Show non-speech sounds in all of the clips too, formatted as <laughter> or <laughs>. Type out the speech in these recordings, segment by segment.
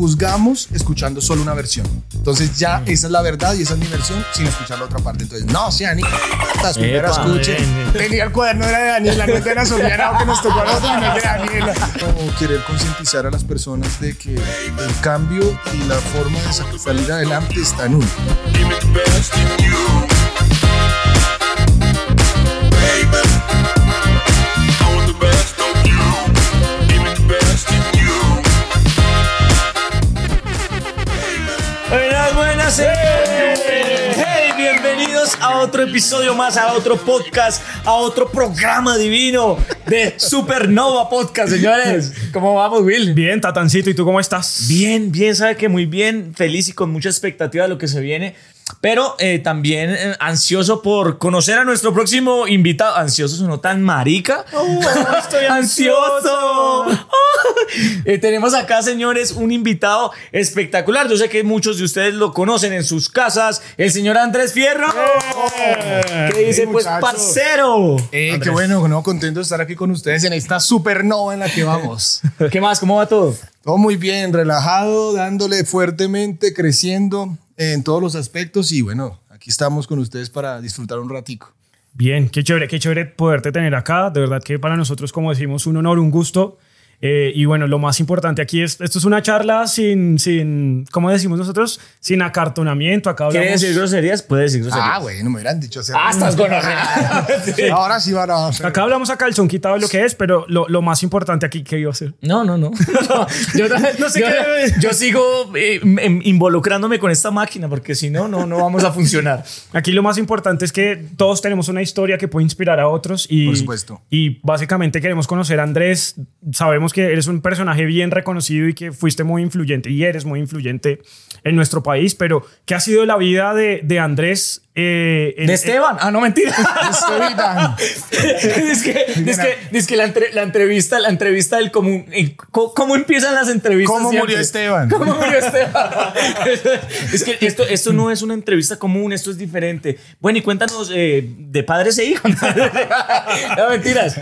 juzgamos escuchando solo una versión. Entonces ya esa es la verdad y esa es mi versión sin escuchar la otra parte. Entonces, no, sea ni las primeras Epa, escuche. bien, bien. Tenía el cuaderno era de Daniela, no Ana Sofía que nos tocó a nosotros, no es de Daniela. Como querer concientizar a las personas de que el cambio y la forma de sa- salir adelante está en uno. Hey, bienvenidos a otro episodio más, a otro podcast, a otro programa divino de Supernova Podcast, señores. ¿Cómo vamos, Will? Bien, Tatancito, ¿y tú cómo estás? Bien, bien, sabe que muy bien, feliz y con mucha expectativa de lo que se viene. Pero eh, también eh, ansioso por conocer a nuestro próximo invitado. Ansioso sonó tan marica. estoy <laughs> ansioso. <laughs> Eh, tenemos acá, señores, un invitado espectacular. Yo sé que muchos de ustedes lo conocen en sus casas. El señor Andrés Fierro. ¿Qué dice, pues, muchachos. parcero? Eh, qué bueno, no, contento de estar aquí con ustedes en esta supernova en la que vamos. <laughs> ¿Qué más? ¿Cómo va todo? Todo muy bien, relajado, dándole fuertemente, creciendo en todos los aspectos y bueno, aquí estamos con ustedes para disfrutar un ratico. Bien, qué chévere, qué chévere poderte tener acá. De verdad que para nosotros, como decimos, un honor, un gusto. Eh, y bueno, lo más importante aquí es, esto es una charla sin, sin, ¿cómo decimos nosotros? Sin acartonamiento. Acá ¿Quiere hablamos... decir groserías? Puede decir groserías. Ah, bueno, me hubieran dicho hacer. Ah, estás con <laughs> Ahora sí van a. Acá hablamos a calzón quitado de lo que es, pero lo, lo más importante aquí, ¿qué iba a hacer? No, no, no. <laughs> yo, No sé yo- qué- yo sigo eh, em- involucrándome con esta máquina porque si no, no, no vamos a funcionar. Aquí lo más importante es que todos tenemos una historia que puede inspirar a otros y, Por supuesto. y básicamente queremos conocer a Andrés. Sabemos que eres un personaje bien reconocido y que fuiste muy influyente y eres muy influyente en nuestro país, pero ¿qué ha sido la vida de, de Andrés? eh, en- De Esteban. Ah, no, mentira. Esteban. <laughs> es que, es que, es que la, entre- la entrevista, la entrevista del común. eh, ¿Cómo, cómo empiezan las entrevistas? ¿Cómo siempre? murió Esteban? <laughs> ¿Cómo murió Esteban? <laughs> es que esto, esto no es una entrevista común, esto es diferente. Bueno, y cuéntanos eh, de padres e hijos. no, mentiras.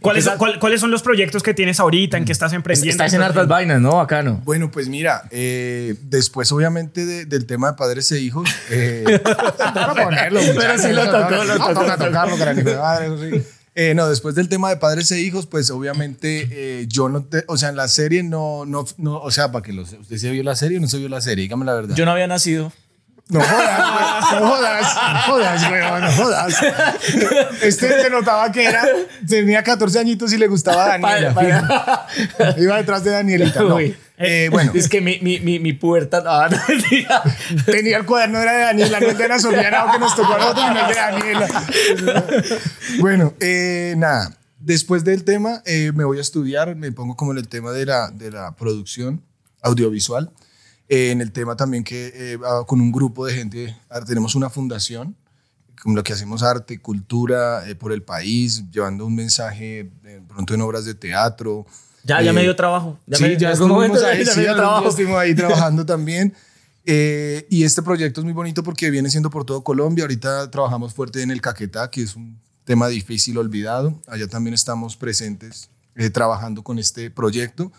¿Cuáles, son, Esa- cuál- cuáles son los proyectos que tienes ahorita? ¿En qué estás emprendiendo? Estás en hartas vainas, ¿no? Acá no. Bueno, pues mira, eh, después obviamente de- del tema de padres e hijos, eh, <laughs> toca ponerlo, <laughs> Pero muchachos, sí lo no, tocó, no, lo no, tocó, toca tocó. tocarlo, carajo, madre, eso sí. <laughs> Eh, no, después del tema de padres e hijos, pues obviamente eh, yo no te, o sea, en la serie no, no, no o sea, para que lo, usted se vio la serie o no se vio la serie, dígame la verdad. Yo no había nacido. No jodas, güey, no jodas, no jodas, güey, no jodas. Este se notaba que era, tenía 14 añitos y le gustaba a Daniela. Iba detrás de Danielita. No. Eh, bueno, Es que mi, mi, mi, mi pubertad. Ah, no, <laughs> tenía el cuaderno era de Daniela, no es de Ana Sofía Henao, que nos tocó a nosotros, no es de Daniela. Bueno, eh, nada. Después del tema, eh, me voy a estudiar, me pongo como en el tema de la, de la producción audiovisual. Eh, en el tema también que eh, ah, con un grupo de gente, ah, tenemos una fundación, con lo que hacemos arte, cultura eh, por el país, llevando un mensaje pronto en obras de teatro. Ya, ya Eh, me dio trabajo. Ya sí, me, ya estuvimos momento <laughs> ahí, ya sí, me dio trabajo. estuvimos <laughs> ahí trabajando también. Eh, y este proyecto es muy bonito porque viene siendo por todo Colombia. Ahorita trabajamos fuerte en el Caquetá, que es un tema difícil olvidado. Allá también estamos presentes eh, trabajando con este proyecto.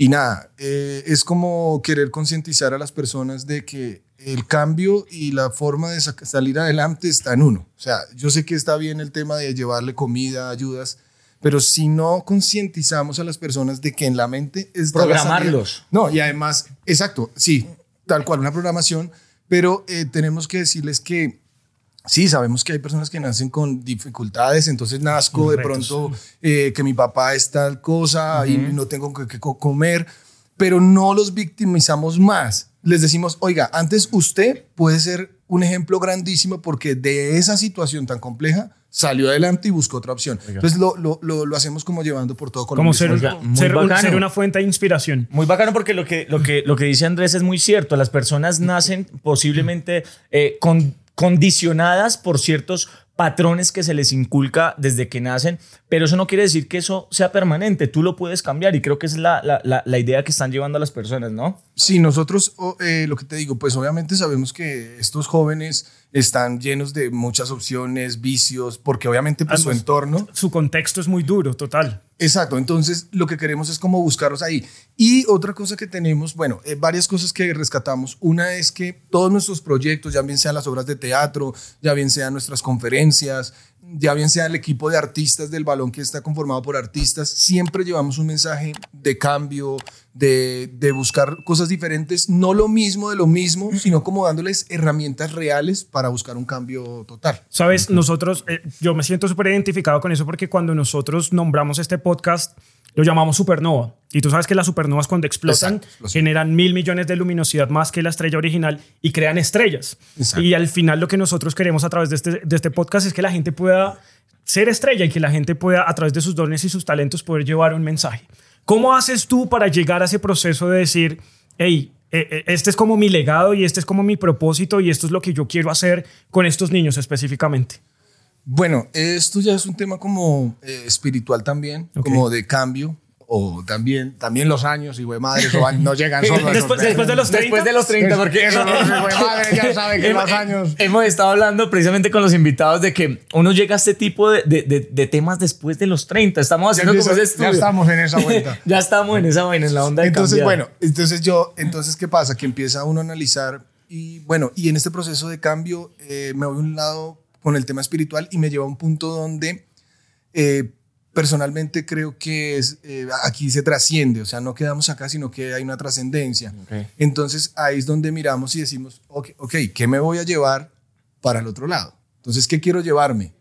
Y nada, eh, es como querer concientizar a las personas de que el cambio y la forma de sa- salir adelante está en uno. O sea, yo sé que está bien el tema de llevarle comida, ayudas, pero si no concientizamos a las personas de que en la mente es Programarlos. No, y además, exacto, sí, tal cual, una programación, pero eh, tenemos que decirles que Sí, sabemos que hay personas que nacen con dificultades, entonces nazco de pronto eh, que mi papá es tal cosa y no tengo que, que co- comer, pero no los victimizamos más. Les decimos, oiga, antes usted puede ser un ejemplo grandísimo porque de esa situación tan compleja salió adelante y buscó otra opción. Entonces lo, lo, lo, lo hacemos como llevando por todo Colombia. Como ser, Oiga, muy ser, un- bacano. ser una fuente de inspiración. Muy bacano porque lo que, lo, que, lo que dice Andrés es muy cierto. Las personas nacen posiblemente eh, con, condicionadas por ciertos patrones que se les inculca desde que nacen, pero eso no quiere decir que eso sea permanente, tú lo puedes cambiar y creo que esa es la, la, la, la idea que están llevando a las personas, ¿no? Sí, nosotros, eh, lo que te digo, pues obviamente sabemos que estos jóvenes están llenos de muchas opciones, vicios, porque obviamente pues su entorno, Su contexto es muy duro, total. Exacto, entonces lo que queremos es como buscarlos ahí. Y otra cosa que tenemos, bueno, eh, varias cosas que rescatamos. Una es que todos nuestros proyectos, ya bien sean las obras de teatro, ya bien sean nuestras conferencias, ya bien sea el equipo de artistas del balón que está conformado por artistas, siempre llevamos un mensaje de cambio, de, de buscar cosas diferentes, no lo mismo de lo mismo, sino como dándoles herramientas reales para buscar un cambio total. Sabes, nosotros, eh, yo me siento súper identificado con eso porque cuando nosotros nombramos este podcast, lo llamamos supernova. Y tú sabes que las supernovas cuando explotan Exacto, generan mil millones de luminosidad más que la estrella original y crean estrellas. Exacto. Y al final lo que nosotros queremos a través de este, de este podcast es que la gente pueda ser estrella y que la gente pueda a través de sus dones y sus talentos poder llevar un mensaje. ¿Cómo haces tú para llegar a ese proceso de decir, hey, eh, eh, este es como mi legado y este es como mi propósito y esto es lo que yo quiero hacer con estos niños específicamente? Bueno, esto ya es un tema como eh, espiritual también, Ok. como de cambio. O también, también los años, y güey, madre, no llegan solo. a esos Después- después de los 30. Después de los 30, porque Eso no, güey, madre, ya <laughs> sabe que hemos, los años. hemos estado hablando precisamente con los invitados de que uno llega a este tipo de, de- de- de temas después de los 30. Estamos Ya, haciendo como empieza- ese estudio. ya estamos en esa vuelta. <laughs> ya estamos en esa vaina, en la onda de Entonces, cambiar. bueno, entonces yo, entonces, ¿qué pasa? Que empieza uno a analizar y bueno, y en este proceso de cambio eh, me voy a un lado con el tema espiritual y me lleva a un punto donde eh, personalmente creo que es, eh, aquí se trasciende, o sea, no quedamos acá, sino que hay una trascendencia. Entonces ahí es donde miramos y decimos, ok, ok, ¿qué me voy a llevar para el otro lado? Entonces, ¿qué quiero llevarme?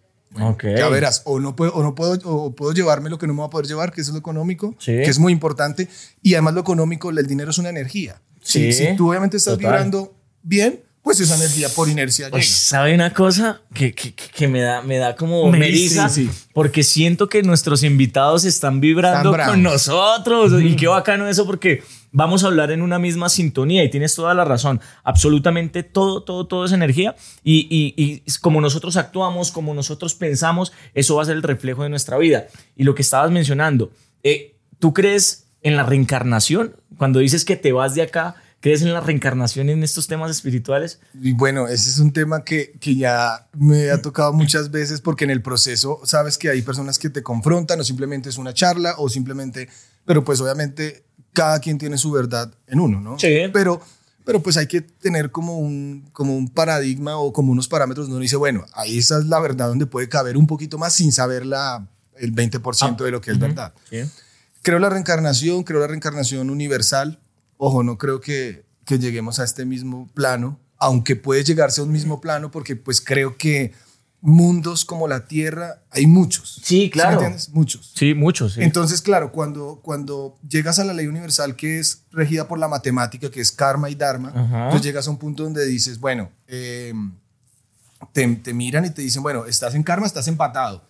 Ya verás, o no puedo, o no puedo, o puedo llevarme lo que no me va a poder llevar, que es lo económico, Sí. que es muy importante. Y además lo económico, el dinero es una energía. Sí, Si, si tú obviamente estás total. vibrando bien, pues esa energía por inercia Pues, llega. ¿sabe una cosa? Que, que, me da, me da como Me- meriza, sí, sí. porque siento que nuestros invitados están vibrando con nosotros. Y qué bacano eso, porque vamos a hablar en una misma sintonía y tienes toda la razón. Absolutamente todo, todo, todo es energía. Y, y, y como nosotros actuamos, como nosotros pensamos, eso va a ser el reflejo de nuestra vida. Y lo que estabas mencionando, eh, ¿tú crees en la reencarnación? Cuando dices que te vas de acá, ¿crees en la reencarnación en estos temas espirituales? Y bueno, ese es un tema que, que ya me ha tocado muchas veces porque en el proceso sabes que hay personas que te confrontan o simplemente es una charla o simplemente, pero pues obviamente cada quien tiene su verdad en uno, ¿no? Sí. Pero, pero pues hay que tener como un, como un paradigma o como unos parámetros donde uno dice, bueno, ahí esa es la verdad donde puede caber un poquito más sin saber la, el 20% de lo que es verdad. Creo la reencarnación, creo la reencarnación universal. Ojo, no creo que, que lleguemos a este mismo plano, aunque puede llegarse a un mismo plano porque pues creo que mundos como la Tierra hay muchos. Sí, me claro. entiendes? Muchos. Sí, muchos. sí. Entonces, claro, cuando, cuando llegas a la ley universal que es regida por la matemática, que es karma y dharma, Ajá. entonces llegas a un punto donde dices, bueno, eh, te, te miran y te dicen, bueno, estás en karma, estás empatado.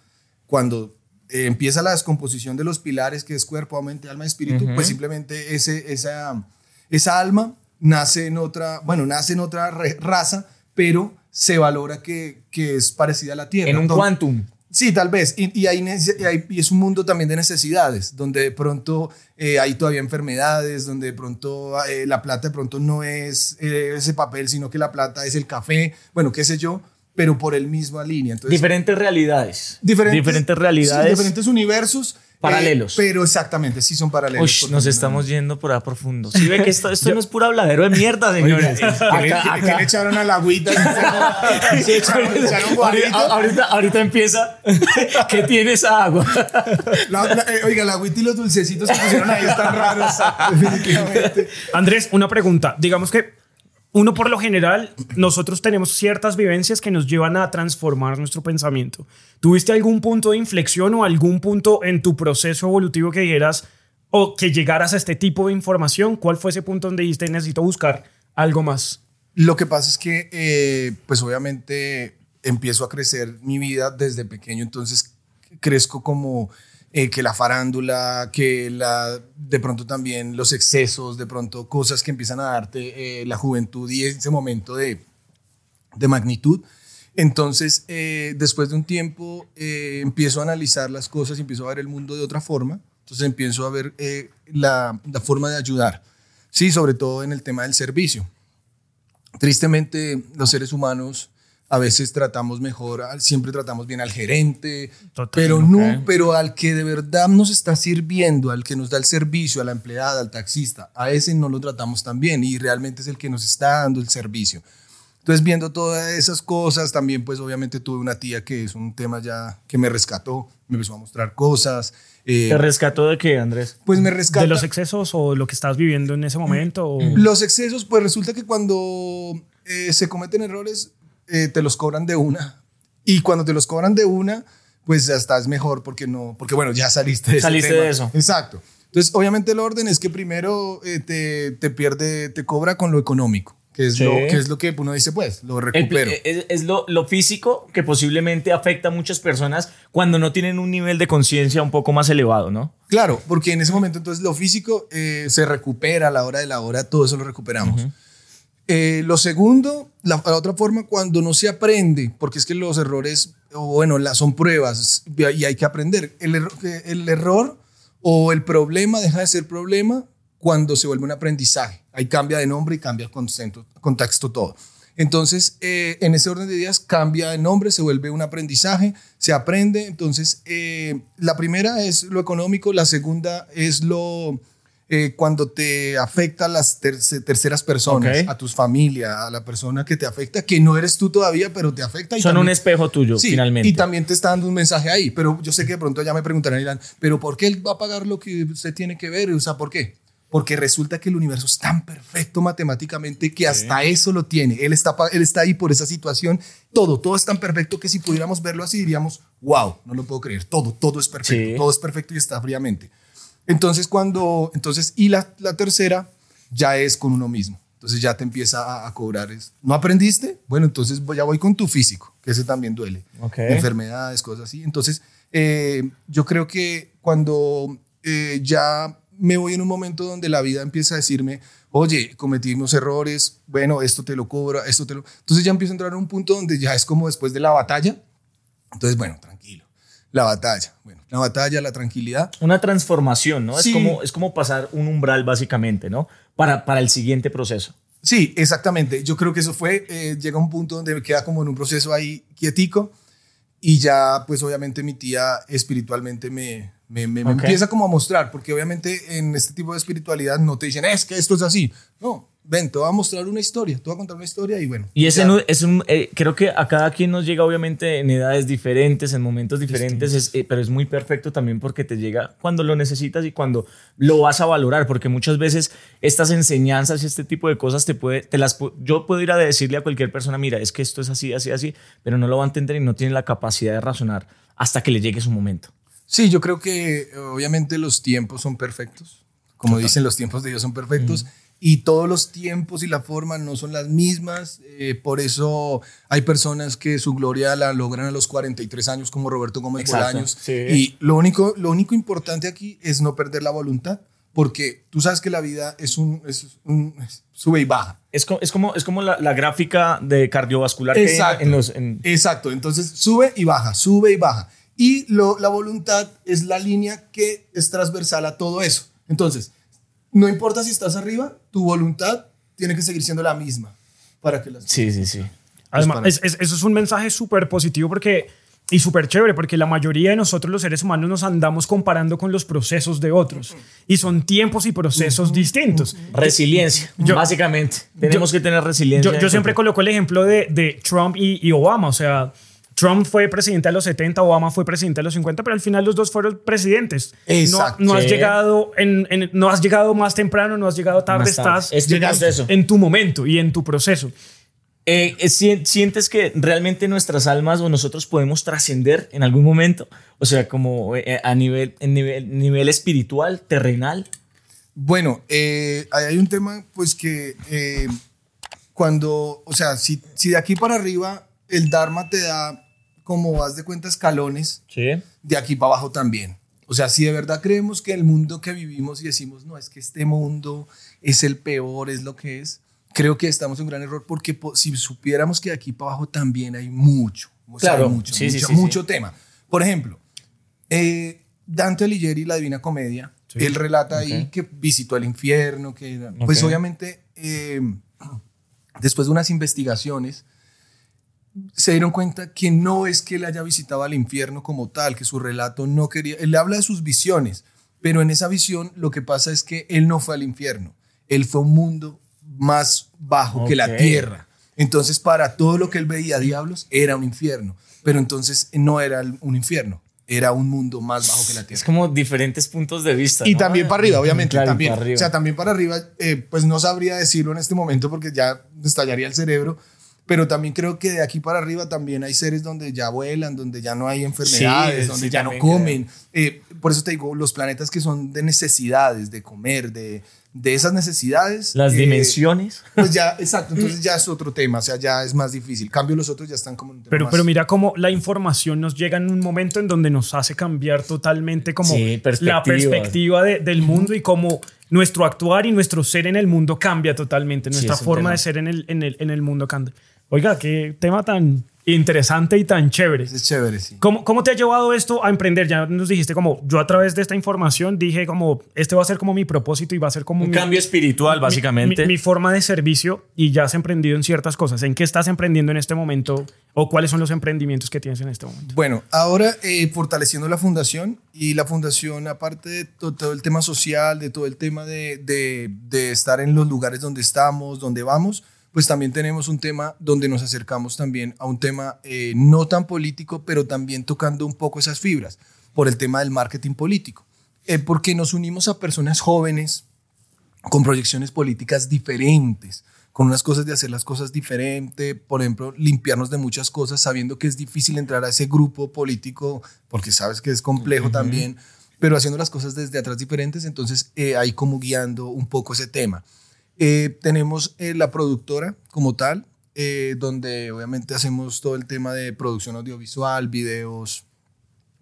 Cuando eh, empieza la descomposición de los pilares, que es cuerpo, mente, alma y espíritu, pues simplemente ese, esa, esa alma nace en otra, bueno, nace en otra raza, pero se valora que, que es parecida a la Tierra. en un Donde- quantum. Sí, tal vez. Y, y, hay y hay- y es un mundo también de necesidades, donde de pronto eh, hay todavía enfermedades, donde de pronto eh, la plata de pronto no es eh, ese papel, sino que la plata es el café, bueno, qué sé yo, pero por el misma línea. Entonces, Diferentes realidades. diferentes, Diferentes realidades. sí, diferentes universos. Eh, Paralelos. pero exactamente, sí son paralelos. Uy, nos estamos yendo por ahí profundo. Si ve que esto, esto no es pura habladero de mierda, señores. ¿Qué le- Acá- qué- qué acá- le echaron a la agüita? <laughs> Sí, echaron- echaron ahorita, ahorita, ahorita empieza. <laughs> ¿Qué tiene esa agua? <laughs> La- la- eh, oiga, la agüita y los dulcecitos que pusieron ahí están raros. Definitivamente. Andrés, una pregunta. Digamos que uno por lo general, nosotros tenemos ciertas vivencias que nos llevan a transformar nuestro pensamiento. ¿Tuviste algún punto de inflexión o algún punto en tu proceso evolutivo que dijeras o que llegaras a este tipo de información? ¿Cuál fue ese punto donde dijiste necesito buscar algo más? Lo que pasa es que, eh, pues obviamente empiezo a crecer mi vida desde pequeño, entonces crezco como eh, que la farándula, que la, de pronto también los excesos, de pronto cosas que empiezan a darte eh, la juventud y ese momento de, de magnitud. Entonces, eh, después de un tiempo, empiezo a analizar las cosas y empiezo a ver el mundo de otra forma. Entonces, empiezo a ver la, la forma de ayudar. Sí, sobre todo en el tema del servicio. Tristemente, los seres humanos A veces tratamos mejor, siempre tratamos bien al gerente, Total, pero ok. no, pero al que de verdad nos está sirviendo, al que nos da el servicio, a la empleada, al taxista, a ese no lo tratamos tan bien y realmente es el que nos está dando el servicio. Entonces, viendo todas esas cosas, también pues obviamente tuve una tía que es un tema ya que me rescató, me empezó a mostrar cosas. eh, ¿Te rescató de qué, Andrés? pues me rescata. ¿De los excesos o lo que estás viviendo en ese momento? o- Los excesos, pues resulta que cuando eh, se cometen errores, eh, te los cobran de una. Y cuando te los cobran de una, pues ya estás mejor porque no, porque bueno, ya saliste de Saliste tema. de eso. Exacto. Entonces, obviamente el orden es que primero eh, te, te pierde, te cobra con lo económico, que es, Sí. lo, que es lo que uno dice, pues, lo El- recupero. es es lo, lo físico que posiblemente afecta a muchas personas cuando no tienen un nivel de conciencia un poco más elevado, ¿no? Claro, porque en ese momento entonces lo físico eh, se recupera a la hora de la hora, todo eso lo recuperamos. Eh, lo segundo, la, otra forma, cuando no se aprende, porque es que los errores, bueno, la, son pruebas y hay- que aprender. El, error o el problema deja de ser problema cuando se vuelve un aprendizaje. Ahí cambia de nombre y cambia contexto, contexto todo. Entonces, eh, en ese orden de días cambia de nombre, se vuelve un aprendizaje, se aprende. Entonces, eh, la primera es lo económico, la segunda es lo eh, cuando te afecta a las terce- terceras personas, Ok. a tus familia, a la persona que te afecta, que no eres tú todavía, pero te afecta. Y Son un también- espejo tuyo, Sí, finalmente. Y también te está dando un mensaje ahí, pero yo sé que de pronto ya me preguntarán, dirán, pero ¿por qué él va a pagar lo que usted tiene que ver? O sea, ¿por qué? Porque resulta que el universo es tan perfecto matemáticamente que hasta eso lo tiene. Él está, él está ahí por esa situación. Todo, todo es tan perfecto que si pudiéramos verlo así diríamos, wow, no lo puedo creer. Todo, todo es perfecto. Sí. Todo es perfecto y está fríamente. Entonces, cuando, entonces, y la, la tercera ya es con uno mismo. Entonces ya te empieza a, a cobrar. Es, ¿No aprendiste? Bueno, entonces voy- ya voy con tu físico, que ese también duele. Ok. Enfermedades, cosas así. Entonces, eh, yo creo que cuando eh, ya me voy en un momento donde la vida empieza a decirme, oye, cometimos errores, bueno, esto te lo cobra, esto te lo... Entonces ya empiezo a entrar a un punto donde ya es como después de la batalla. Entonces, bueno, tranquilo. La batalla, bueno, la batalla, la tranquilidad. Una transformación, ¿no? Sí. Es, como, es como pasar un umbral, básicamente, ¿no? Para, para el siguiente proceso. Sí, exactamente. Yo creo que eso fue, eh, llega un punto donde me queda como en un proceso ahí quietico y ya pues obviamente mi tía espiritualmente me, me, me- me Ok. empieza como a mostrar, porque obviamente en este tipo de espiritualidad no te dicen, es que esto es así. No, ven, te voy a mostrar una historia, te voy a contar una historia y bueno. Y ese ya. es un, eh, creo que a cada quien nos llega obviamente en edades diferentes, en momentos diferentes, es, eh, pero es muy perfecto también porque te llega cuando lo necesitas y cuando lo vas a valorar, porque muchas veces estas enseñanzas y este tipo de cosas te puede, te las, yo puedo ir a decirle a cualquier persona, mira, es que esto es así, así, así, pero no lo va a entender y no tiene la capacidad de razonar hasta que le llegue su momento. Sí, yo creo que eh, obviamente los tiempos son perfectos. Como dicen, los tiempos de Dios son perfectos. Y todos los tiempos y la forma no son las mismas. eh, por eso hay personas que su gloria la logran a los 43 años, como Roberto Gómez Exacto, Bolaños. sí. Y lo único, lo único importante aquí es no perder la voluntad. Porque tú sabes que la vida es un, es un es sube y baja. Es, co- es como, es como la, la gráfica de cardiovascular que Exacto. en los... en- Exacto. Entonces sube y baja, sube y baja. Y lo, la voluntad es la línea que es transversal a todo eso. Entonces, no importa si estás arriba, tu voluntad tiene que seguir siendo la misma para que las sí, sí, sí. Además, para- es- es- eso es un mensaje súper positivo porque, y súper chévere porque la mayoría de nosotros los seres humanos nos andamos comparando con los procesos de otros y son tiempos y procesos distintos. Resiliencia, Yo- básicamente. Tenemos que tener resiliencia. Yo, yo siempre coloco el ejemplo de, de Trump y, y Obama, o sea, Trump fue presidente a los 70, Obama fue presidente a los 50, pero al final los dos fueron presidentes. Exacto. No, no has llegado en, en- no has llegado más temprano, no has llegado tarde, Más tarde. estás en tu momento y en tu proceso. Eh, eh, si- ¿Sientes que realmente nuestras almas o nosotros podemos trascender en algún momento? O sea, como eh, a nivel, en nivel, nivel espiritual, terrenal. Bueno, eh, ahí hay un tema, pues que eh, cuando, o sea, si, si de aquí para arriba el Dharma te da, como vas de cuenta, escalones, Sí. de aquí para abajo también. O sea, si de verdad creemos que el mundo que vivimos y decimos, no, es que este mundo es el peor, es lo que es, creo que estamos en un gran error porque po- si supiéramos que de aquí para abajo también hay mucho, o Claro, mucho, sí, sí, mucho, sí, mucho sí. tema. Por ejemplo, eh, Dante Alighieri, La Divina Comedia, él relata ahí que visitó el infierno, que pues obviamente eh, después de unas investigaciones, se dieron cuenta que no es que él haya visitado al infierno como tal, que su relato no quería, él habla de sus visiones, pero en esa visión lo que pasa es que él no fue al infierno, él fue a un mundo más bajo que la tierra. Entonces para todo lo que él veía diablos era un infierno, pero entonces no era un infierno, era un mundo más bajo que la Es tierra. como diferentes puntos de vista. Y ¿no? también para arriba, obviamente. Claro, también. para arriba. O sea, también para arriba, eh, pues no sabría decirlo en este momento porque ya estallaría el cerebro. Pero también creo que de aquí para arriba también hay seres donde ya vuelan, donde ya no hay enfermedades, Sí, donde sí, ya no comen. Eh, por eso te digo, los planetas que son de necesidades, de comer, de, de esas necesidades. Las eh, dimensiones. Pues ya, exacto. Entonces ya es otro tema, o sea, ya es más difícil. Cambio los otros ya están como un tema Pero, más- pero mira cómo la información nos llega en un momento en donde nos hace cambiar totalmente como Sí, perspectiva. la perspectiva de- del mundo y cómo nuestro actuar y nuestro ser en el mundo cambia totalmente. Nuestra es un forma de ser en el, en, el, en el mundo cambia. Oiga, qué tema tan interesante y tan chévere. Es chévere, sí. ¿Cómo, ¿Cómo te ha llevado esto a emprender? Ya nos dijiste como yo a través de esta información dije como este va a ser como mi propósito y va a ser como Un mi, cambio espiritual, mi- básicamente. Mi, mi forma de servicio y ya has emprendido en ciertas cosas. ¿En qué estás emprendiendo en este momento o cuáles son los emprendimientos que tienes en este momento? Bueno, ahora eh, fortaleciendo la fundación y la fundación, aparte de to- todo, el tema social, de todo el tema de, de- de estar en los lugares donde estamos, donde vamos, pues también tenemos un tema donde nos acercamos también a un tema eh, no tan político, pero también tocando un poco esas fibras por el tema del marketing político. Eh, porque nos unimos a personas jóvenes con proyecciones políticas diferentes, con unas cosas de hacer las cosas diferente, por ejemplo, limpiarnos de muchas cosas, sabiendo que es difícil entrar a ese grupo político, porque sabes que es complejo también, pero haciendo las cosas desde atrás diferentes, entonces eh, ahí como guiando un poco ese tema. Eh, tenemos eh, la productora como tal, eh, donde obviamente hacemos todo el tema de producción audiovisual, videos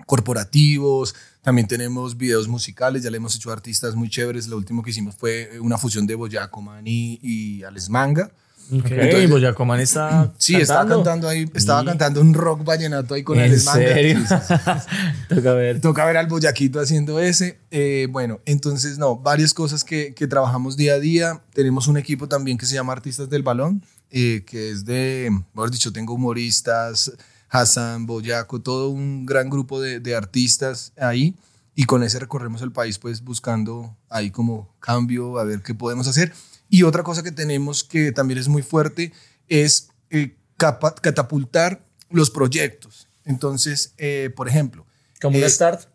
corporativos, también tenemos videos musicales, ya le hemos hecho artistas muy chéveres, lo último que hicimos fue una fusión de Boyaco Maní y Alex Manga. Ok, Entonces- Boyacomán está Sí, estaba cantando ahí, estaba Sí. cantando un rock vallenato ahí con ¿En Alex Manga. serio? Sí, sí, sí. Toca ver. Toca ver al Boyaquito haciendo ese. Eh, bueno, entonces, no, varias cosas que, que trabajamos día a día. Tenemos un equipo también que se llama Artistas del Balón, eh, que es de, mejor dicho, tengo humoristas, Hassan, Boyaco, todo un gran grupo de, de artistas ahí. Y con ese recorremos el país, pues buscando ahí como cambio, a ver qué podemos hacer. Y otra cosa que tenemos que también es muy fuerte es eh, catapultar los proyectos. Entonces, eh, por ejemplo, Como una Eh, start.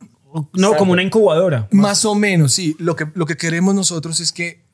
No, como una incubadora. más o menos, sí. Lo que, lo que queremos nosotros es que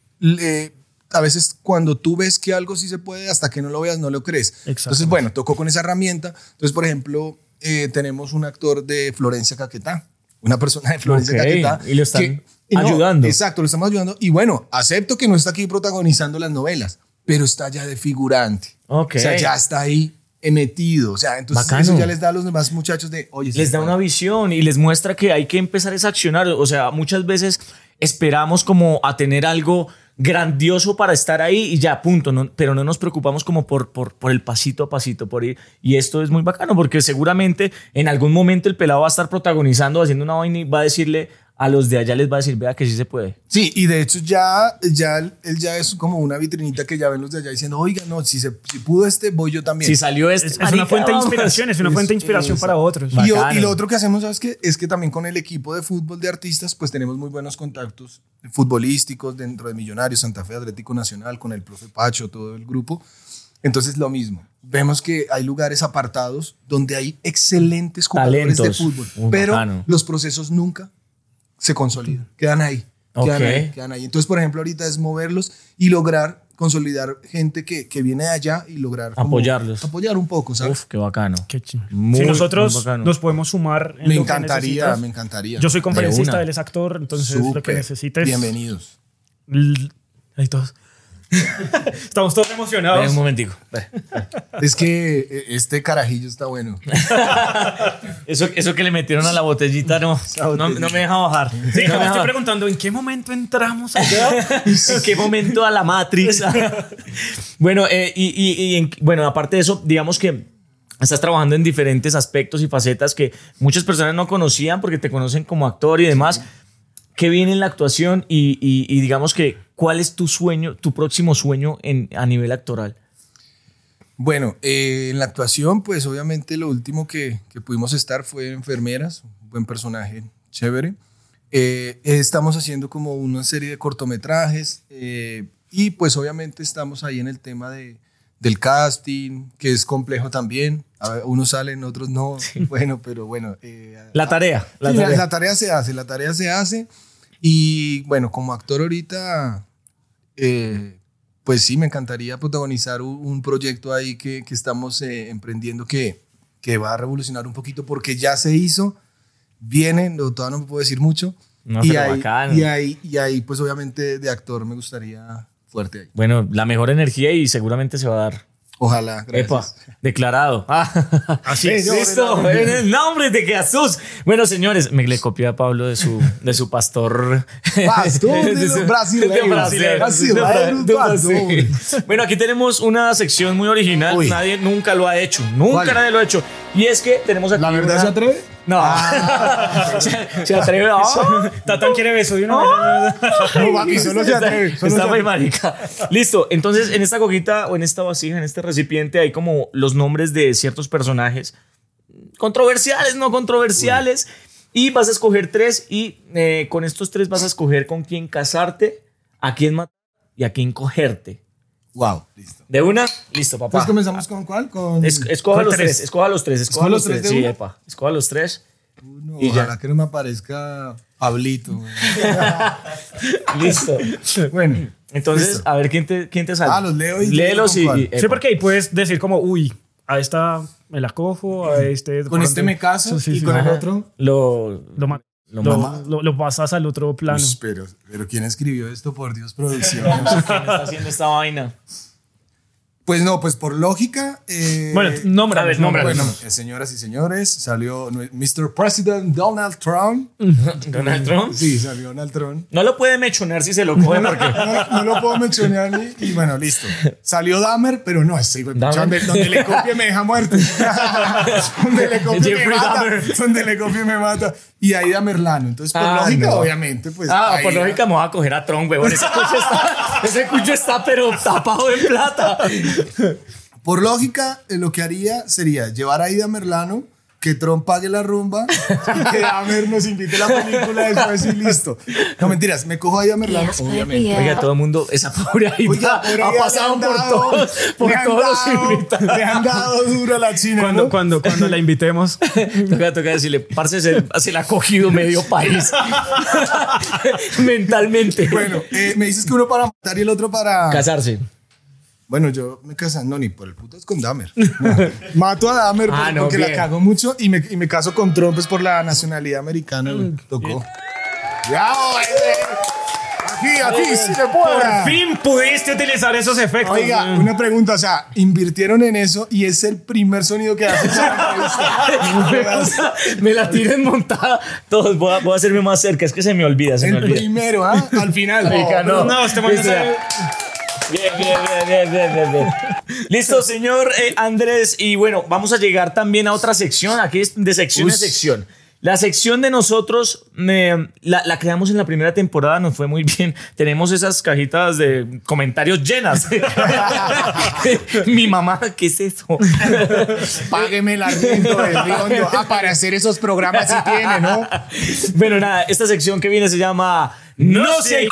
a veces cuando tú ves que algo sí se puede, hasta que no lo veas, no lo crees. Exacto. Entonces, bueno, tocó con esa herramienta. Entonces, por ejemplo, eh, tenemos un actor de Florencia Caquetá, una persona de Florencia Caquetá. y lo están y no, ayudando. Exacto, lo estamos ayudando. Y bueno, acepto que no está aquí protagonizando las novelas, pero está ya de figurante. O sea, ya está ahí metido. O sea, entonces Bacano. eso ya les da a los demás muchachos de, oye, les da una visión y les muestra que hay que empezar a accionar. O sea, muchas veces esperamos como a tener algo grandioso para estar ahí y ya, punto. Pero no nos preocupamos como por, por, por el pasito a pasito, por ir. Y esto es muy bacano porque seguramente en algún momento el pelado va a estar protagonizando, haciendo una vaina y va a decirle a los de allá, les va a decir, vea que sí se puede. Sí, y de hecho ya, ya él ya es como una vitrinita que ya ven los de allá diciendo, oiga, no, si, se, si pudo este, voy yo también. Si salió este, Es, es una fuente de inspiración, es una fuente de inspiración eso. para otros. y, y lo otro que hacemos, ¿sabes qué? Es que también con el equipo de fútbol de artistas, pues tenemos muy buenos contactos futbolísticos dentro de Millonarios, Santa Fe, Atlético Nacional, con el profe Pacho, todo el grupo. Entonces, lo mismo. Vemos que hay lugares apartados donde hay excelentes jugadores Talentos. de fútbol, pero bacano. los procesos nunca se consolidan, quedan ahí. Quedan, Ok. ahí, quedan ahí. Entonces, por ejemplo, ahorita es moverlos y lograr consolidar gente que, que viene de allá y lograr como Apoyarlos. Apoyar un poco, ¿sabes? Uf, qué bacano. Qué. Muy, si nosotros muy bacano. nos podemos sumar en me lo encantaría, me encantaría. Yo soy conferencista, él es actor, entonces lo que Súper. necesites. Bienvenidos. Ahí todos. <laughs> Estamos todos Ven emocionados. un momentico. Ven. Es que eh, este carajillo está bueno. <laughs> Eso, eso que le metieron a la botellita no, no, no me deja bajar. Sí, No me estoy bajar. preguntando en qué momento entramos allá. <laughs> ¿En qué momento a la Matrix? bueno, eh, y, y- y en- bueno, aparte de eso, digamos que estás trabajando en diferentes aspectos y facetas que muchas personas no conocían porque te conocen como actor y demás. ¿Qué viene en la actuación? Y, digamos que, ¿cuál es tu sueño, tu próximo sueño en, a nivel actoral? Bueno, eh, en la actuación, pues obviamente lo último que, que pudimos estar fue enfermeras, un buen personaje, chévere. Eh, estamos haciendo como una serie de cortometrajes eh, y pues obviamente estamos ahí en el tema de, del casting, que es complejo también. A unos salen, otros no. <laughs> Bueno, pero bueno. eh, La tarea. La Sí, tarea. la tarea se hace, la tarea se hace. Y bueno, como actor ahorita, eh, pues sí, me encantaría protagonizar un, proyecto ahí que, que estamos eh, emprendiendo que, que va a revolucionar un poquito porque ya se hizo, viene, no, todavía no me puedo decir mucho. No, y, pero ahí, y, ahí, y ahí, pues obviamente de actor me gustaría fuerte ahí. Bueno, la mejor energía y seguramente se va a dar. Ojalá, gracias. Epa, declarado. Ah, <laughs> Así es. Listo, en el nombre de Jesús. Bueno, señores, me le copié a Pablo de su, de su pastor. Pastor <laughs> de su- De- de- pastor. sí. Bueno, aquí tenemos una sección muy original. Uy. Nadie nunca lo ha hecho. Nunca ¿Cuál? nadie lo ha hecho. Y es que tenemos aquí. ¿La verdad una- se atreve? No. <laughs> se, se atreve. <laughs> Ah. Tatán quiere beso de una vez. No, papi, solo se atreve. solo Está muy marica. Listo. Entonces, en esta cojita o en esta vasija, en este recipiente, hay como los nombres de ciertos personajes controversiales, no controversiales. Y vas a escoger tres. Y eh, con estos tres vas a escoger con quién casarte, a quién matar y a quién cogerte. Wow, listo. De una, listo, papá. Entonces comenzamos con cuál? Con Es- escoja Con los tres. tres. escoja los tres, escoja ¿Escoja los tres tres. de Sí, una? epa. Escoja los tres. uno. y ya. Ojalá que no me aparezca Pablito. <laughs> Listo. bueno, Entonces, Listo. a ver quién te, quién te sale. Ah, los leo y- Léelos ¿con y. y- Sí, porque ahí puedes decir como, uy, a esta me la cojo, a este... con este me caso Sí, sí, y sí. con el Ajá. otro. Lo. Lo, ma- Lo lo, lo- lo pasas al otro plano. Ush, pero, pero ¿quién escribió esto? Por Dios, producción. <laughs> ¿Quién está haciendo esta vaina? Pues no, pues por lógica. eh, Bueno, nombra, bueno, eh, señoras y señores, salió Mr. President Donald Trump. <laughs> Donald Trump. Sí, salió Donald Trump. No lo puede mechonear si se lo coge porque. No, no lo puedo mencionar ni, y bueno, listo. Salió Dahmer, pero no, ese güey, donde, donde le copie me deja muerto. <laughs> donde le copie me mata. Dahmer. Donde le copie me mata. Y ahí Damerlano. Entonces, por Ah, lógica, no. obviamente, pues. Ah, ahí por lógica me voy a coger a Trump, weón. Ese cucho está, ese cucho está pero tapado en plata. <laughs> Por lógica, eh, lo que haría sería llevar a Ida Merlano, que Trump pague la rumba y que Dahmer nos invite a la película después y listo. No, mentiras, me cojo a Ida Merlano, obviamente. Oiga, todo el mundo, esa pobre ahí Oiga, ha pasado han por dado- todos, por todos los dado- invitados. Le han dado duro a la China. Cuando, ¿no? cuando, cuando la invitemos. <laughs> Toca, toca decirle, parce, se, se le ha cogido medio país. <laughs> Mentalmente. Bueno, eh, me dices que uno para matar y el otro para. Casarse. Bueno, yo me caso, no, ni por el puto es con Dahmer. No. <laughs> Mato a Dahmer Ah, por- no, porque bien. la cago mucho y me, y me caso con Trump es por la nacionalidad americana. güey. Tocó. Ya, Aquí, aquí, sí se Por fin pudiste utilizar esos efectos. Oiga, una pregunta, o sea, invirtieron en eso y es el primer sonido que hace <laughs> me la tienen montada. Todos, voy a, voy a hacerme más cerca, es que se me olvida, se me El olvida. primero, ¿ah? <laughs> Al final. Marica, no. No, este Bien, bien, bien, bien, bien, bien, bien. Listo, señor eh, Andrés. Y bueno, vamos a llegar también a otra sección. Aquí es de sección a Uy. sección. La sección de nosotros me- la, la creamos en la primera temporada, nos fue muy bien. Tenemos esas cajitas de comentarios llenas. <laughs> Mi mamá, ¿qué es eso? Págueme el arriendo del. Ah, para hacer esos programas sí tiene, ¿no? Bueno, nada, esta sección que viene se llama No sé.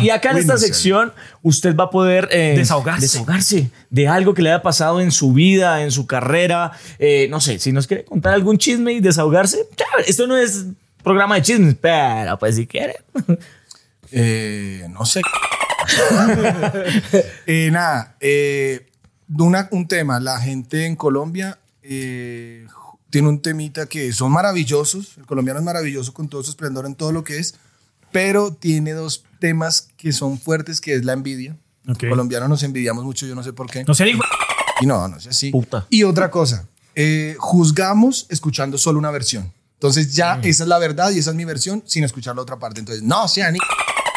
Y acá en esta sección usted va a poder eh, Desahogarse. desahogarse de algo que le haya pasado en su vida, en su carrera. Eh, no sé, si nos quiere contar algún chisme y desahogarse, esto no es programa de chismes, pero pues si quiere. Eh, no sé. <laughs> Nada, una- un tema. La gente en Colombia tiene un temita que son maravillosos. El colombiano es maravilloso con todo su esplendor en todo lo que es, pero tiene dos temas que son fuertes, que es la envidia. Ok. Los colombianos nos envidiamos mucho, yo no sé por qué. No sé, hijo. Y no, no es así. Puta. Y otra cosa, eh, juzgamos escuchando solo una versión. Entonces ya esa es la verdad y esa es mi versión sin escuchar la otra parte. Entonces, no sean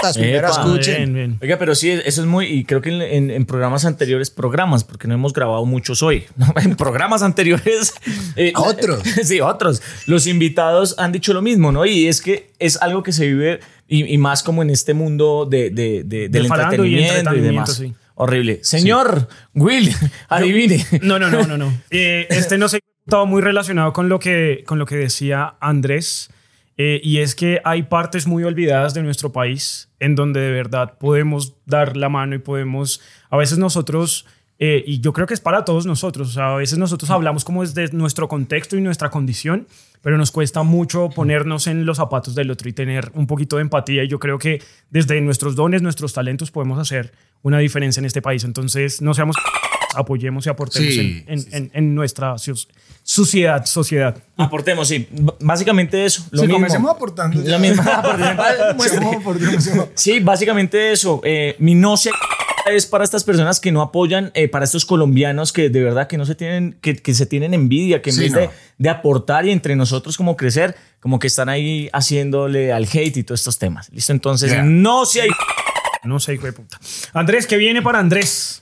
las primero Epa, escuchen. Bien, bien. Oiga, pero sí, eso es muy, y creo que en, en- en programas anteriores, programas, porque no hemos grabado muchos hoy, <laughs> ¿no? en programas anteriores... <laughs> eh, Otros. <laughs> Sí, otros. Los invitados han dicho lo mismo, ¿no? Y es que es algo que se vive, y, y más como en este mundo de, de- de- del De falando y entretenimiento y, entretenimiento, demás. sí. Horrible. Señor Will, <laughs> adivine. No, no, no, no, no. <laughs> Eh, este no se estaba muy relacionado con lo que, con lo que decía Andrés. eh, y es que hay partes muy olvidadas de nuestro país en donde de verdad podemos dar la mano y podemos, a veces nosotros, eh, y yo creo que es para todos nosotros, o sea, a veces nosotros hablamos como desde nuestro contexto y nuestra condición, pero nos cuesta mucho ponernos en los zapatos del otro y tener un poquito de empatía. Y yo creo que desde nuestros dones, nuestros talentos, podemos hacer una diferencia en este país. Entonces, no seamos apoyemos y aportemos Sí, en, en- en- en nuestra sociedad, sociedad. Aportemos, sí. B- Básicamente eso. Lo Sí, mismo. comencemos aportando. <laughs> Sí, básicamente eso. Eh, mi no sé es para estas personas que no apoyan, eh, para estos colombianos que de verdad que no se tienen, que, que se tienen envidia, que en Sí, vez no. de, de aportar y entre nosotros como crecer, como que están ahí haciéndole al hate y todos estos temas. ¿Listo? Entonces, Yeah. no se hay... No sé, hijo de puta. Andrés, ¿qué viene para Andrés?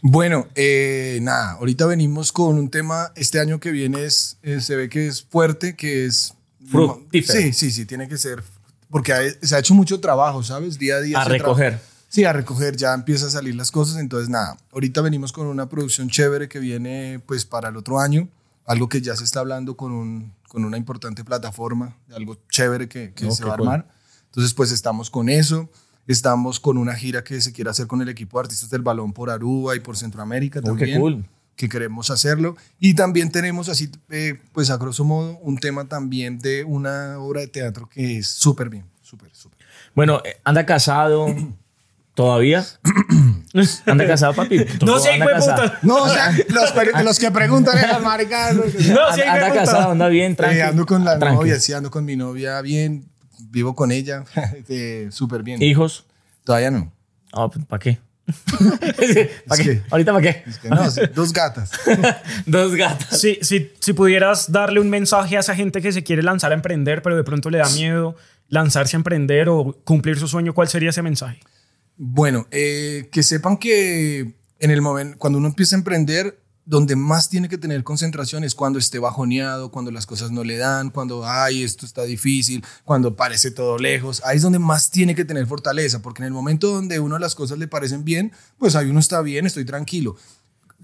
Bueno, eh, nada, ahorita venimos con un tema, este año que viene es, eh, se ve que es fuerte, que es... Fructífero. Sí, sí, sí, tiene que ser, porque se ha hecho mucho trabajo, ¿sabes? Día a día. A se recoger. Sí, a recoger, ya empiezan a salir las cosas, entonces nada, ahorita venimos con una producción chévere que viene pues para el otro año, algo que ya se está hablando con, un, con una importante plataforma, algo chévere que, que Oh, se qué va a armar. Entonces pues estamos con eso, estamos con una gira que se quiere hacer con el equipo de artistas del balón por Aruba y por Centroamérica Oh, qué también. cool. Que queremos hacerlo. Y también tenemos así, eh, pues a grosso modo, un tema también de una obra de teatro que es súper bien, súper, súper. Bueno, eh, anda casado todavía. <clears throat> anda casado, papi. No sé, anda hijo de casado. puta. No, o sea, los, pre- los que preguntan es las maricas. No, sí, Anda casado, anda bien, Eh, tranquilo. ando con la Tranqui. novia, sí, ando con mi novia bien, vivo con ella, <laughs> eh, súper bien. ¿Hijos? Todavía no. ¿Para qué? <laughs> ¿Para qué? que- ¿Ahorita para qué? Es que no, sí, dos gatas. <laughs> Dos gatas. Si, si, si pudieras darle un mensaje a esa gente que se quiere lanzar a emprender, pero de pronto le da miedo lanzarse a emprender o cumplir su sueño, ¿cuál sería ese mensaje? Bueno, eh, que sepan que en el momento, cuando uno empieza a emprender, donde más tiene que tener concentración es cuando esté bajoneado, cuando las cosas no le dan, cuando, ay, esto está difícil, cuando parece todo lejos. Ahí es donde más tiene que tener fortaleza, porque en el momento donde uno las cosas le parecen bien, pues ahí uno está bien, estoy tranquilo.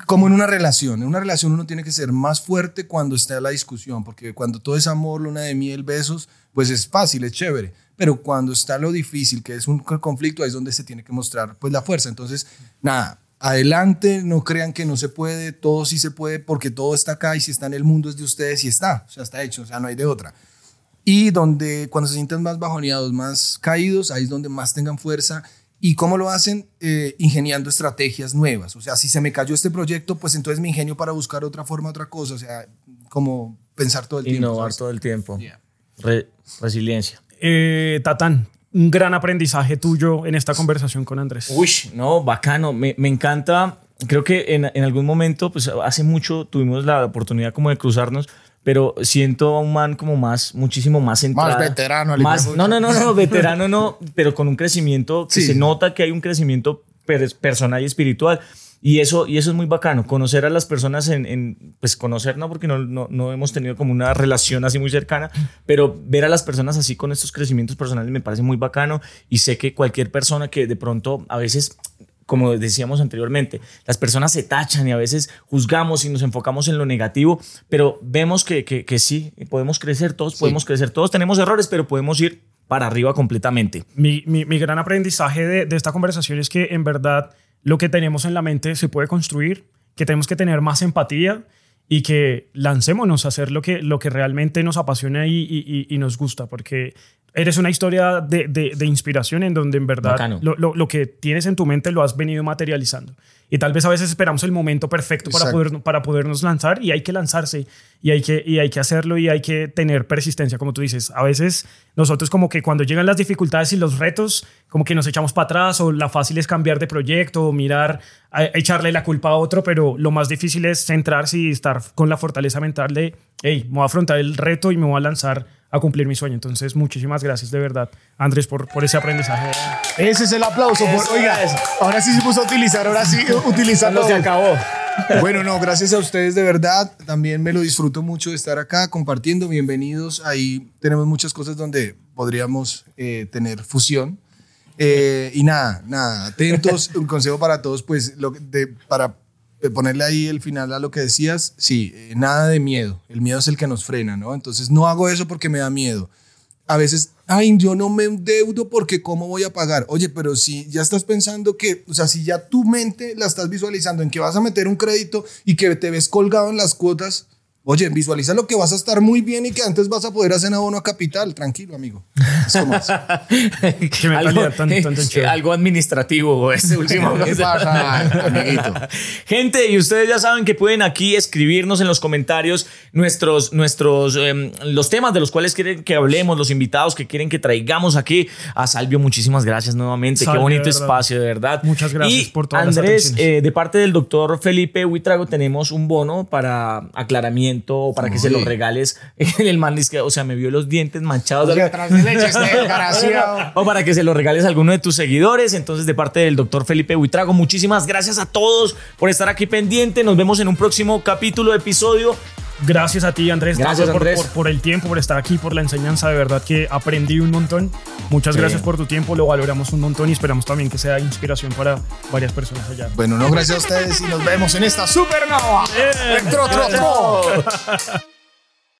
Como en una relación, en una relación uno tiene que ser más fuerte cuando está la discusión, porque cuando todo es amor, luna de miel, besos, pues es fácil, es chévere. Pero cuando está lo difícil, que es un conflicto, ahí es donde se tiene que mostrar pues la fuerza. Entonces, nada, adelante, no crean que no se puede, todo sí se puede, porque todo está acá y si está en el mundo es de ustedes y está, o sea, está hecho, o sea, no hay de otra. Y donde cuando se sientan más bajoneados, más caídos, ahí es donde más tengan fuerza. ¿Y cómo lo hacen? Eh, ingeniando estrategias nuevas. O sea, si se me cayó este proyecto, pues entonces me ingenio para buscar otra forma, otra cosa. O sea, como pensar todo el tiempo. Innovar todo el tiempo. Yeah. Re- resiliencia. Eh, Tatán, un gran aprendizaje tuyo en esta conversación con Andrés. Uy, no, bacano. Me, me encanta. Creo que en, en algún momento, pues hace mucho tuvimos la oportunidad como de cruzarnos, pero siento a un man como más, muchísimo más centrado. veterano, Más, hijo de no, no, no, no, veterano no, pero con un crecimiento que Sí. se nota que hay un crecimiento per- personal y espiritual. Y eso, y eso es muy bacano, conocer a las personas en, en- pues conocer, no, porque no, no, no hemos tenido como una relación así muy cercana, pero ver a las personas así con estos crecimientos personales me parece muy bacano y sé que cualquier persona que de pronto a veces, como decíamos anteriormente, las personas se tachan y a veces juzgamos y nos enfocamos en lo negativo, pero vemos que, que, que sí, podemos crecer, todos podemos crecer, todos tenemos errores, pero podemos ir para arriba completamente. Mi, mi- mi gran aprendizaje de, de esta conversación es que en verdad lo que tenemos en la mente se puede construir, que tenemos que tener más empatía y que lancémonos a hacer lo que, lo que realmente nos apasiona y, y- nos gusta, porque eres una historia de, de- de inspiración en donde en verdad lo, lo- lo que tienes en tu mente lo has venido materializando. Y tal vez a veces esperamos el momento perfecto para, poder, para podernos lanzar y hay que lanzarse y hay que, y hay que hacerlo y hay que tener persistencia, como tú dices. A veces nosotros como que cuando llegan las dificultades y los retos, como que nos echamos para atrás o la fácil es cambiar de proyecto o mirar, a- echarle la culpa a otro, pero lo más difícil es centrarse y estar con la fortaleza mental de, hey, me voy a afrontar el reto y me voy a lanzar a cumplir mi sueño. Entonces, muchísimas gracias de verdad, Andrés, por, por ese aprendizaje. Ese es el aplauso. por- Eso oiga, es. ahora sí se puso a utilizar, ahora sí utiliza Cuando todo. se acabó. <laughs> Bueno, no, gracias a ustedes de verdad. También me lo disfruto mucho de estar acá compartiendo. Bienvenidos. Ahí tenemos muchas cosas donde podríamos eh, tener fusión. Eh, y nada, nada, atentos. <laughs> Un consejo para todos, pues, lo de- para ponerle ahí el final a lo que decías, sí, eh, nada de miedo. El miedo es el que nos frena, ¿no? Entonces, no hago eso porque me da miedo. A veces, ay, yo no me endeudo porque ¿cómo voy a pagar? Oye, pero si ya estás pensando que, o sea, si ya tu mente la estás visualizando en que vas a meter un crédito y que te ves colgado en las cuotas, oye, visualiza lo que vas a estar muy bien y que antes vas a poder hacer abono a capital. Tranquilo, amigo. Es como así. Qué mentalidad tan- tan- tan <laughs> chévere. algo administrativo ese último. <laughs> ¿Qué pasa, amiguito? <laughs> Gente, y ustedes ya saben que pueden aquí escribirnos en los comentarios nuestros, nuestros, em, los temas de los cuales quieren que hablemos, los invitados que quieren que traigamos aquí. A Salvio, muchísimas gracias nuevamente. Qué bonito de espacio, de verdad. Muchas gracias Y, por todas las Andrés, atenciones. eh, de parte del doctor Felipe Huitrago, tenemos un bono para aclaramiento, para que se lo regales. El man dice que, o sea, me vio los dientes manchados. atrás de leche <laughs> desgraciado. O para que se lo regales a alguno de tus seguidores. Entonces, de parte del doctor Felipe Huitrago, muchísimas gracias a todos por estar aquí pendiente. Nos vemos en un próximo capítulo, episodio. Gracias a ti, Andrés. Gracias, por, Andrés. Por, por el tiempo, por estar aquí, por la enseñanza. De verdad que aprendí un montón. Muchas Sí. gracias por tu tiempo. Lo valoramos un montón y esperamos también que sea inspiración para varias personas allá. Bueno, no, gracias a ustedes y nos vemos en esta supernova. Bien. Tro, tro, tro. <laughs>